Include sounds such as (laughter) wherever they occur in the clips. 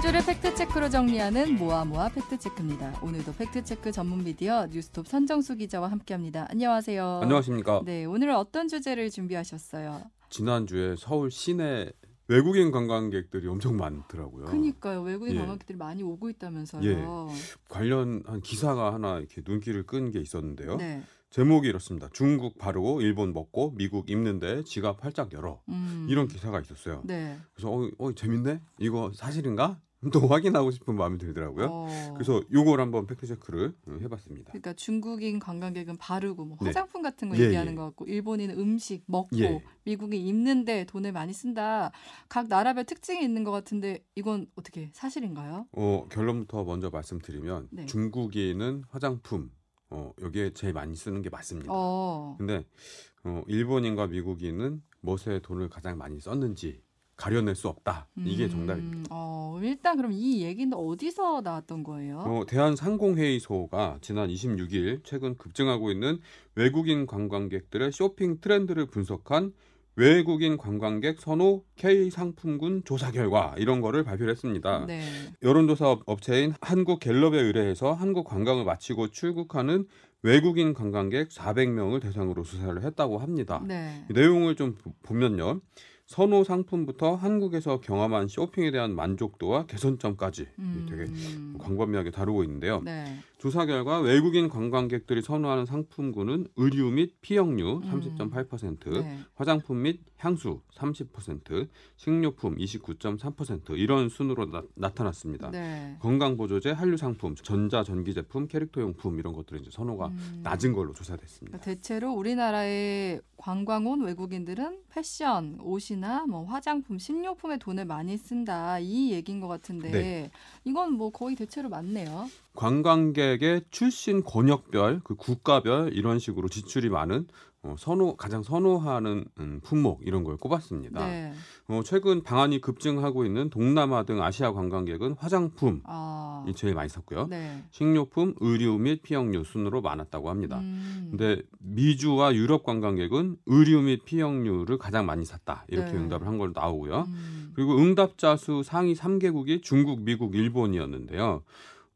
한 줄을 팩트체크로 정리하는 모아모아 팩트체크입니다. 오늘도 팩트체크 전문 미디어 뉴스톱 선정수 기자와 함께합니다. 안녕하세요. 안녕하십니까. 네, 오늘은 어떤 주제를 준비하셨어요? 지난주에 서울 시내 외국인 관광객들이 엄청 많더라고요. 그니까요. 외국인 예. 관광객들이 많이 오고 있다면서요. 예. 관련한 기사가 하나 이렇게 눈길을 끈 게 있었는데요. 네. 제목이 이렇습니다. 중국 바르고 일본 먹고 미국 입는데 지갑 활짝 열어. 음. 이런 기사가 있었어요. 네. 그래서 어, 어 재밌네. 이거 사실인가? 또 (laughs) 확인하고 싶은 마음이 들더라고요. 어. 그래서 요걸 한번 팩트 체크를 해봤습니다. 그러니까 중국인 관광객은 바르고 뭐 네. 화장품 같은 거 예, 얘기하는 예. 것 같고 일본인은 음식 먹고 예. 미국인 입는데 돈을 많이 쓴다. 각 나라별 특징이 있는 것 같은데 이건 어떻게 사실인가요? 어, 결론부터 먼저 말씀드리면 네. 중국인은 화장품 어, 여기에 제일 많이 쓰는 게 맞습니다. 어. 근데 어, 일본인과 미국인은 무엇에 돈을 가장 많이 썼는지 가려낼 수 없다. 이게 음, 정답입니다. 어, 일단 그럼 이 얘기는 어디서 나왔던 거예요? 어, 대한상공회의소가 지난 26일 최근 급증하고 있는 외국인 관광객들의 쇼핑 트렌드를 분석한 외국인 관광객 선호 K 상품군 조사 결과 이런 거를 발표를 했습니다. 네. 여론조사 업- 업체인 한국 갤럽에 의뢰해서 한국 관광을 마치고 출국하는 외국인 관광객 400명을 대상으로 조사를 했다고 합니다. 네. 이 내용을 좀 보- 보면요. 선호 상품부터 한국에서 경험한 쇼핑에 대한 만족도와 개선점까지 되게 음. 광범위하게 다루고 있는데요. 네. 조사 결과 외국인 관광객들이 선호하는 상품군은 의류 및 피역류 음. 30.8%, 네. 화장품 및 향수 30%, 식료품 29.3% 이런 순으로 나, 타났습니다 네. 건강 보조제, 한류 상품, 전자 전기 제품, 캐릭터 용품 이런 것들이 이제 선호가 음. 낮은 걸로 조사됐습니다. 그러니까 대체로 우리나라에 관광 온 외국인들은 패션, 옷이나 뭐 화장품, 식료품에 돈을 많이 쓴다 이 얘기인 것 같은데 네. 이건 뭐 거의 대체로 맞네요. 관광객 의 출신 권역별, 그 국가별 이런 식으로 지출이 많은 어, 선호 가장 선호하는 음, 품목 이런 걸 꼽았습니다. 네. 어, 최근 방한이 급증하고 있는 동남아 등 아시아 관광객은 화장품이 아. 제일 많이 썼고요. 네. 식료품, 의류 및 피역류 순으로 많았다고 합니다. 음. 근데 미주와 유럽 관광객은 의류 및 피역류를 가장 많이 샀다 이렇게 네. 응답을 한 걸로 나오고요. 음. 그리고 응답자 수 상위 3개국이 중국, 미국, 일본이었는데요.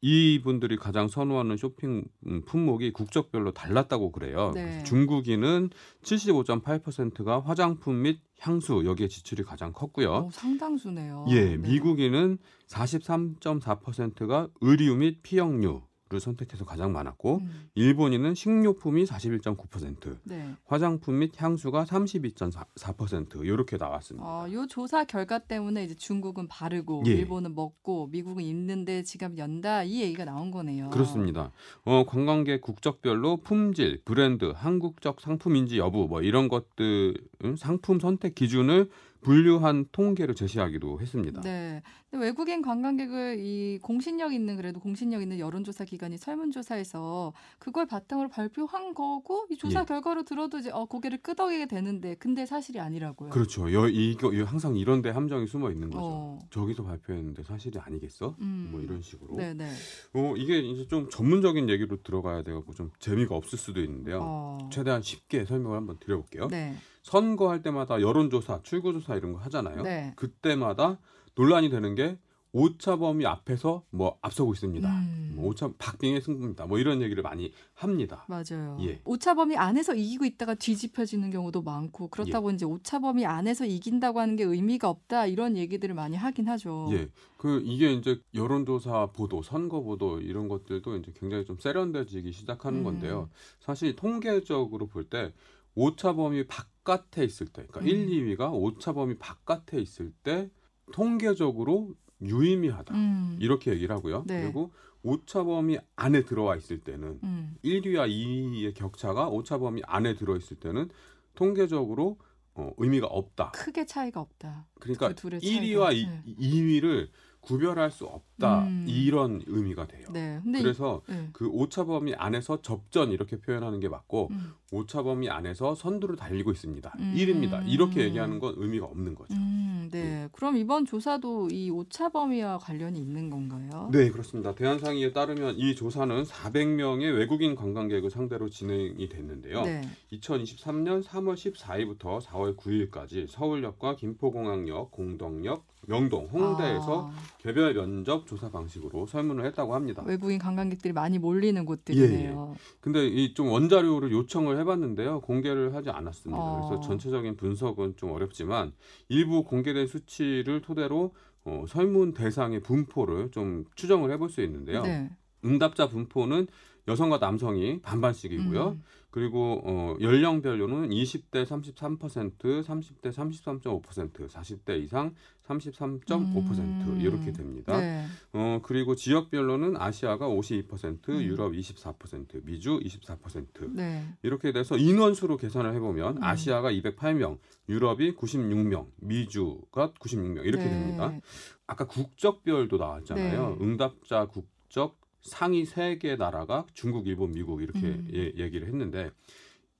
이분들이 가장 선호하는 쇼핑 음, 품목이 국적별로 달랐다고 그래요. 네. 중국인은 75.8%가 화장품 및 향수 여기에 지출이 가장 컸고요. 오, 상당수네요. 예, 네. 미국인은 43.4%가 의류 및 피역류 를 선택해서 가장 많았고 음. 일본인은 식료품이 41.9%, 네. 화장품 및 향수가 32.4% 이렇게 나왔습니다. 어, 요 조사 결과 때문에 이제 중국은 바르고 예. 일본은 먹고 미국은 입는데 지갑 연다 이 얘기가 나온 거네요. 그렇습니다. 어, 관광객 국적별로 품질, 브랜드, 한국적 상품인지 여부 뭐 이런 것들 음, 상품 선택 기준을 분류한 통계를 제시하기도 했습니다. 네. 외국인 관광객을 이 공신력 있는 그래도 공신력 있는 여론조사 기관이 설문조사에서 그걸 바탕으로 발표한 거고 이 조사 예. 결과로 들어도 이제 어 고개를 끄덕이게 되는데 근데 사실이 아니라고요. 그렇죠. 여, 이거 이- 항상 이런데 함정이 숨어 있는 거죠. 어. 저기서 발표했는데 사실이 아니겠어? 음. 뭐 이런 식으로. 네, 네. 어, 이게 이제 좀 전문적인 얘기로 들어가야 돼갖고 좀 재미가 없을 수도 있는데요. 어. 최대한 쉽게 설명을 한번 드려볼게요. 네. 선거할 때마다 여론조사, 출구조사 이런 거 하잖아요. 네. 그때마다 논란이 되는 게 오차범위 앞에서 뭐 앞서고 있습니다. 음. 뭐 오차 박빙의 승부입니다. 뭐 이런 얘기를 많이 합니다. 맞아요. 예. 오차범위 안에서 이기고 있다가 뒤집혀지는 경우도 많고 그렇다고 이제 오차범위 안에서 이긴다고 하는 게 의미가 없다 이런 얘기들을 많이 하긴 하죠. 예. 그 이게 이제 여론조사 보도, 선거 보도 이런 것들도 이제 굉장히 좀 세련돼지기 시작하는 음. 건데요. 사실 통계적으로 볼 때 오차 범위 바깥에 있을 때, 그러니까 음. 1, 2위가 오차 범위 바깥에 있을 때 통계적으로 유의미하다. 음. 이렇게 얘기를 하고요. 네. 그리고 오차 범위 안에 들어와 있을 때는 음. 1위와 2위의 격차가 오차 범위 안에 들어 있을 때는 통계적으로 어, 의미가 없다. 크게 차이가 없다. 그러니까 그 둘의 1위와 차이가. 네. 2, 위를 구별할 수 없다. 음. 이런 의미가 돼요. 네. 근데 이- 그래서 네. 그 오차범위 안에서 접전 이렇게 표현하는 게 맞고 음. 오차범위 안에서 선두를 달리고 있습니다. 음. 1위입니다. 이렇게 얘기하는 건 의미가 없는 거죠. 음, 네. 그럼 이번 조사도 이 오차범위와 관련이 있는 건가요? 네, 그렇습니다. 대한상의에 따르면 이 조사는 400명의 외국인 관광객을 상대로 진행이 됐는데요. 네. 2023년 3월 14일부터 4월 9일까지 서울역과 김포공항역, 공덕역, 명동, 홍대에서 아, 개별 면접 조사 방식으로 설문을 했다고 합니다. 외국인 관광객들이 많이 몰리는 곳들이네요. 근데 이 좀 원자료를 요청을 해봤는데요. 공개를 하지 않았습니다. 어. 그래서 전체적인 분석은 좀 어렵지만 일부 공개된 수치를 토대로 어, 설문 대상의 분포를 좀 추정을 해볼 수 있는데요. 네. 응답자 분포는 여성과 남성이 반반씩이고요. 음. 그리고 어, 연령별로는 20대 33%, 30대 33.5%, 40대 이상 33.5% 음. 이렇게 됩니다. 네. 어, 그리고 지역별로는 아시아가 52%, 음. 유럽 24%, 미주 24% 네. 이렇게 돼서 인원수로 계산을 해보면 음. 아시아가 208명, 유럽이 96명, 미주가 96명 이렇게 네. 됩니다. 아까 국적별도 나왔잖아요. 네. 응답자 국적 상위 세 개 나라가 중국, 일본, 미국 이렇게 음. 예, 얘기를 했는데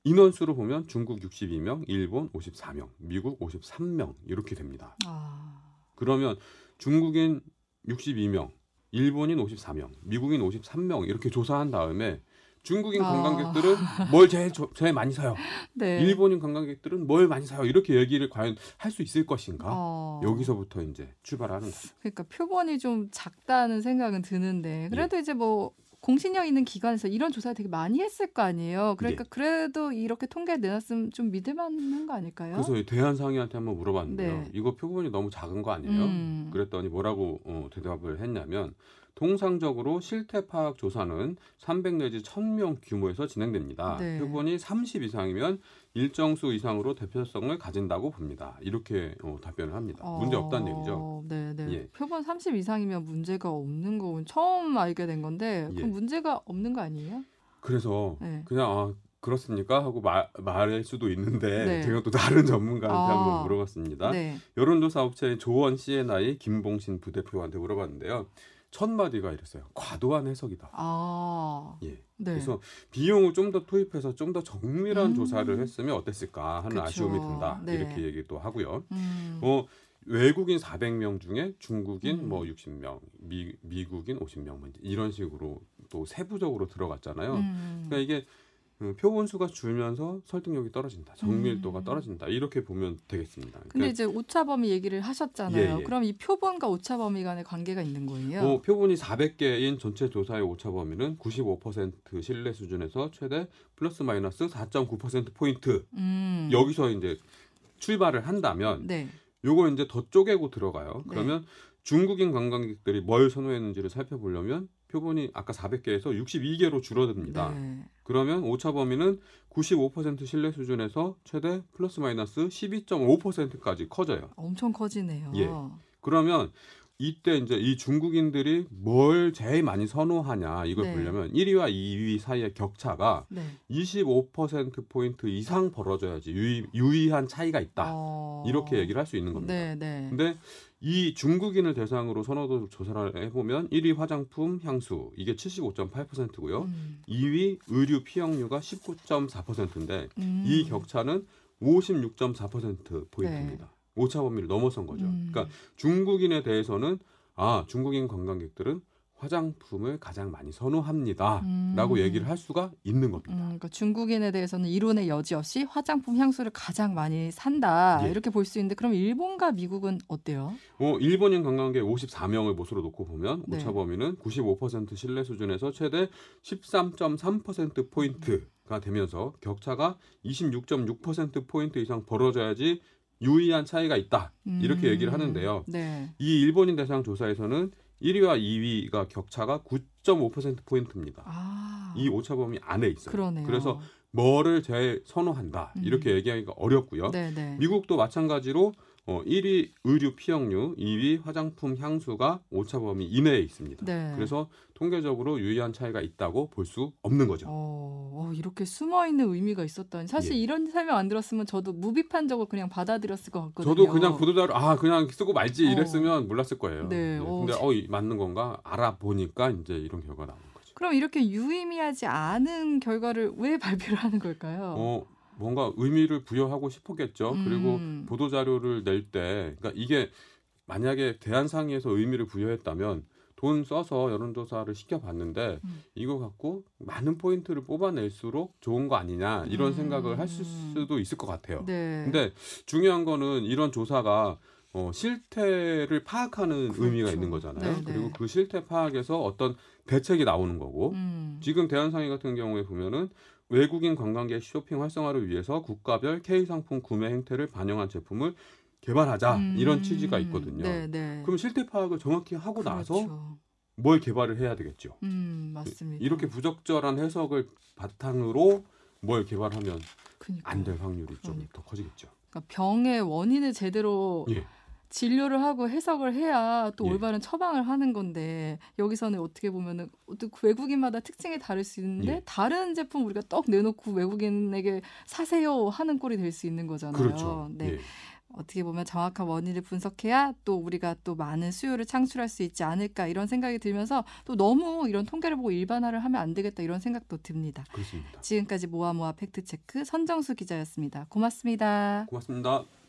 인원수로 보면 중국 62명, 일본 54명, 미국 53명 이렇게 됩니다. 아. 그러면 중국인 62명, 일본인 54명, 미국인 53명 이렇게 조사한 다음에 중국인 아. 관광객들은 뭘 제일, 조- 제일 많이 사요? (laughs) 네. 일본인 관광객들은 뭘 많이 사요? 이렇게 얘기를 과연 할 수 있을 것인가? 어. 여기서부터 이제 출발하는 거죠. 그러니까 표본이 좀 작다는 생각은 드는데 그래도 이제 뭐 공신력 있는 기관에서 이런 조사를 되게 많이 했을 거 아니에요. 그러니까 네. 그래도 이렇게 통계를 내놨으면 좀 믿을만한 거 아닐까요? 그래서 이 대한 상의한테 한번 물어봤는데요. 네. 이거 표본이 너무 작은 거 아니에요? 음. 그랬더니 뭐라고 어, 대답을 했냐면 통상적으로 실태 파악 조사는 300 내지 1000명 규모에서 진행됩니다. 네. 표본이 30 이상이면 일정 수 이상으로 대표성을 가진다고 봅니다. 이렇게 어, 답변을 합니다. 문제 없다는 얘기죠. 어, 네, 네. 예. 표본 30 이상이면 문제가 없는 거 처음 알게 된 건데 예. 그럼 문제가 없는 거 아니에요? 그래서 네. 그냥 아, 그렇습니까 하고 말, 말할 수도 있는데 네. 제가 또 다른 전문가한테 아. 한번 물어봤습니다. 네. 여론조사 업체인 조원 CNI 김봉신 부대표한테 물어봤는데요. 첫 마디가 이랬어요. 과도한 해석이다. 아. 예. 네. 그래서 비용을 좀 더 투입해서 좀 더 정밀한 음. 조사를 했으면 어땠을까 하는 그쵸. 아쉬움이 든다. 네. 이렇게 얘기도 하고요. 음. 어, 외국인 400명 중에 중국인 음. 뭐 60명, 미, 미국인 50명 뭐 이런 식으로 또 세부적으로 들어갔잖아요. 음. 그러니까 이게 음, 표본 수가 줄면서 설득력이 떨어진다, 정밀도가 음. 떨어진다 이렇게 보면 되겠습니다. 근데 그러니까 이제 오차 범위 얘기를 하셨잖아요. 예, 예. 그럼 이 표본과 오차 범위 간의 관계가 있는 거예요? 어, 표본이 400개인 전체 조사의 오차 범위는 95% 신뢰 수준에서 최대 플러스 마이너스 4.9% 포인트. 음. 여기서 이제 출발을 한다면 네. 요거 이제 더 쪼개고 들어가요. 네. 그러면 중국인 관광객들이 뭘 선호했는지를 살펴보려면 표본이 아까 400개에서 62개로 줄어듭니다. 네. 그러면 오차 범위는 95% 신뢰 수준에서 최대 플러스 마이너스 12.5%까지 커져요. 엄청 커지네요. 예. 그러면 이때 이제 이 중국인들이 뭘 제일 많이 선호하냐 이걸 네. 보려면 1위와 2위 사이의 격차가 네. 25% 포인트 이상 벌어져야지 유의, 유의한 차이가 있다. 어. 이렇게 얘기를 할 수 있는 겁니다. 네, 네. 근데 이 중국인을 대상으로 선호도 조사를 해보면 1위 화장품 향수 이게 75.8%고요. 음. 2위 의류 피혁류가 19.4%인데 음. 이 격차는 56.4% 포인트입니다. 오차 범위를 넘어선 거죠. 음. 그러니까 중국인에 대해서는 아 중국인 관광객들은 화장품을 가장 많이 선호합니다라고 음. 얘기를 할 수가 있는 겁니다. 음, 그러니까 중국인에 대해서는 이론의 여지 없이 화장품 향수를 가장 많이 산다 예. 이렇게 볼 수 있는데 그럼 일본과 미국은 어때요? 어, 일본인 관광객 54명을 못으로 놓고 보면 네. 오차 범위는 95% 신뢰 수준에서 최대 13.3% 포인트 가 되면서 격차가 26.6% 포인트 이상 벌어져야지 유의한 차이가 있다. 이렇게 음. 얘기를 하는데요. 네. 이 일본인 대상 조사에서는 1위와 2위가 격차가 9.5% 포인트입니다. 아. 이 오차 범위 안에 있어요. 그러네요. 그래서 뭐를 제일 선호한다 음. 이렇게 얘기하기가 어렵고요. 네, 네. 미국도 마찬가지로 어, 1위 의류 피혁류, 2위 화장품 향수가 오차 범위 이내에 있습니다. 네. 그래서 통계적으로 유의한 차이가 있다고 볼 수 없는 거죠. 어, 어, 이렇게 숨어 있는 의미가 있었다니. 사실 예. 이런 설명 안 들었으면 저도 무비판적으로 그냥 받아들였을 것 같거든요. 저도 그냥 보도자료 아 그냥 쓰고 말지 어. 이랬으면 몰랐을 거예요. 네, 어, 근데 지- 어 이- 맞는 건가 알아보니까 이제 이런 결과 나온 거죠. 그럼 이렇게 유의미하지 않은 결과를 왜 (laughs) 발표를 하는 걸까요? 어 뭔가 의미를 부여하고 싶었겠죠. 그리고 음. 보도 자료를 낼 때, 그러니까 이게 만약에 대한상의에서 의미를 부여했다면 돈 써서 여론조사를 시켜봤는데 음. 이거 갖고 많은 포인트를 뽑아낼수록 좋은 거 아니냐 이런 음. 생각을 할 수도 있을 것 같아요. 네. 근데 중요한 거는 이런 조사가 어, 실태를 파악하는 그렇죠. 의미가 있는 거잖아요. 네, 그리고 네. 그 실태 파악에서 어떤 대책이 나오는 거고 음. 지금 대한상의 같은 경우에 보면은 외국인 관광객 쇼핑 활성화를 위해서 국가별 K 상품 구매 행태를 반영한 제품을 개발하자 음. 이런 취지가 있거든요. 네, 네. 그럼 실태 파악을 정확히 하고 나서 그렇죠. 뭘 개발을 해야 되겠죠. 음, 맞습니다. 이렇게 부적절한 해석을 바탕으로 뭘 개발하면. 안 될 확률이 좀 그러니까. 더 커지겠죠. 그러니까 병의 원인을 제대로 예. 진료를 하고 해석을 해야 또 예. 올바른 처방을 하는 건데 여기서는 어떻게 보면은 또 외국인마다 특징이 다를 수 있는데 예. 다른 제품 우리가 떡 내놓고 외국인에게 사세요 하는 꼴이 될 수 있는 거잖아요. 그렇죠. 네. 예. 어떻게 보면 정확한 원인을 분석해야 또 우리가 또 많은 수요를 창출할 수 있지 않을까 이런 생각이 들면서 또 너무 이런 통계를 보고 일반화를 하면 안 되겠다 이런 생각도 듭니다. 그렇습니다. 지금까지 모아모아 팩트체크 선정수 기자였습니다. 고맙습니다. 고맙습니다.